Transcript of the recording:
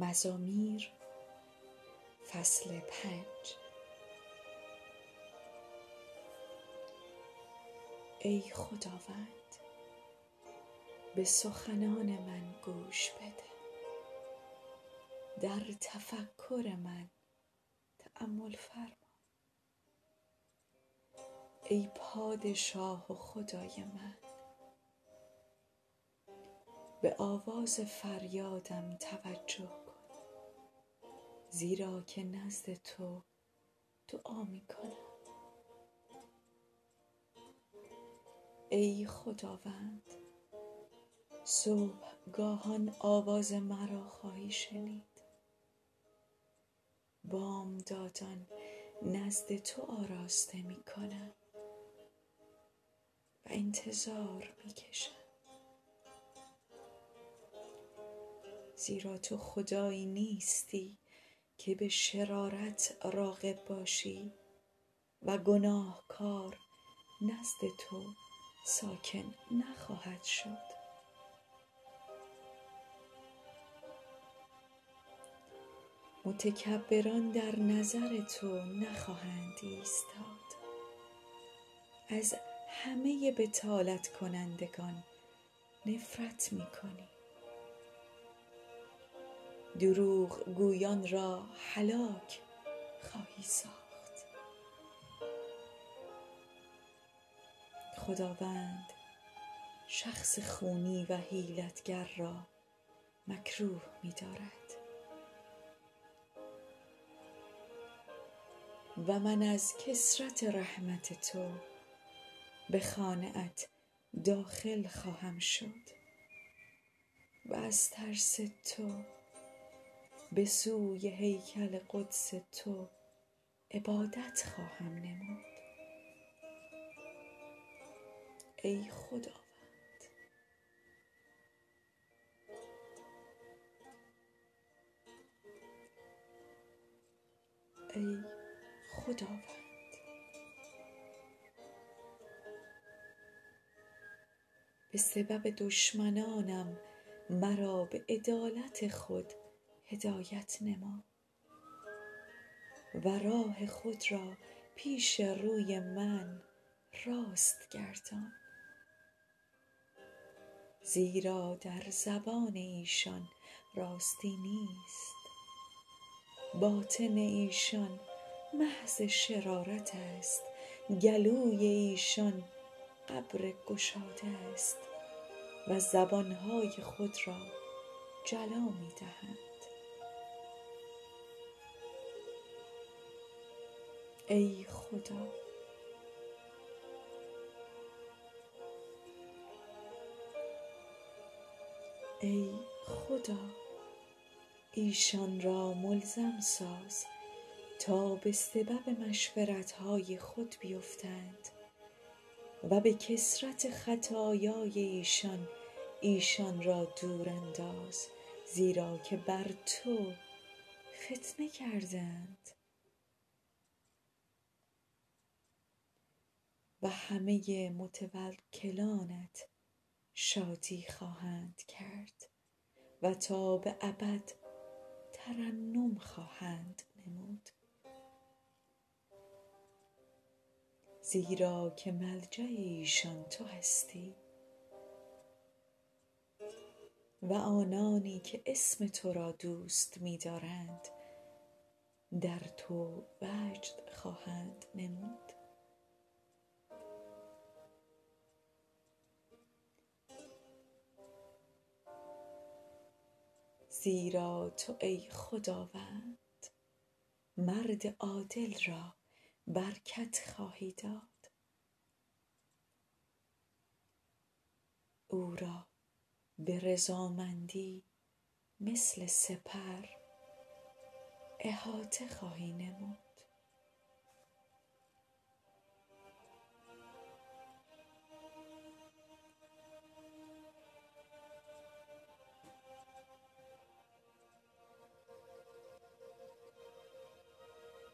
مزامیر فصل پنج. ای خداوند به سخنان من گوش بده. در تفکر من تأمل فرما. ای پادشاه و خدای من به آواز فریادم توجه زیرا که نزد تو دعا می کنم ای خداوند صبح گاهان آواز مرا خواهی شنید. بامدادان نزد تو آراسته می کنم و انتظار می کشم زیرا تو خدایی نیستی که به شرارت راغب باشی و گناهکار نزد تو ساکن نخواهد شد. متکبران در نظر تو نخواهند ایستاد. از همه بتالت کنندگان نفرت می کنی. دروغ گویان را هلاک خواهی ساخت. خداوند شخص خونی و حیلتگر را مکروه می دارد. و من از کسرت رحمت تو به خانه داخل خواهم شد و از ترس تو به سوی هیکل قدس تو عبادت خواهم نمود. ای خداوند. ای خداوند. به سبب دشمنانم مرا به عدالت خود هدایت نما. و راه خود را پیش روی من راست گردان. زیرا در زبان ایشان راستی نیست. باطن ایشان محض شرارت است. گلوی ایشان قبر گشاده است. و زبانهای خود را جلا می دهند. ای خدا. ای خدا ایشان را ملزم ساز تا به سبب مشورت های خود بیفتند و به کسرت خطایای ایشان ایشان را دور انداز زیرا که بر تو فتنه کردند. و همه متوکلانت شادی خواهند کرد و تا به ابد ترنم خواهند نمود. زیرا که ملجأ ایشان تو هستی و آنانی که اسم تو را دوست می دارند در تو وجد خواهند نمود. زیرا تو ای خداوند. مرد عادل را برکت خواهی داد. او را به رضامندی مثل سپر احاطه خواهی نمود.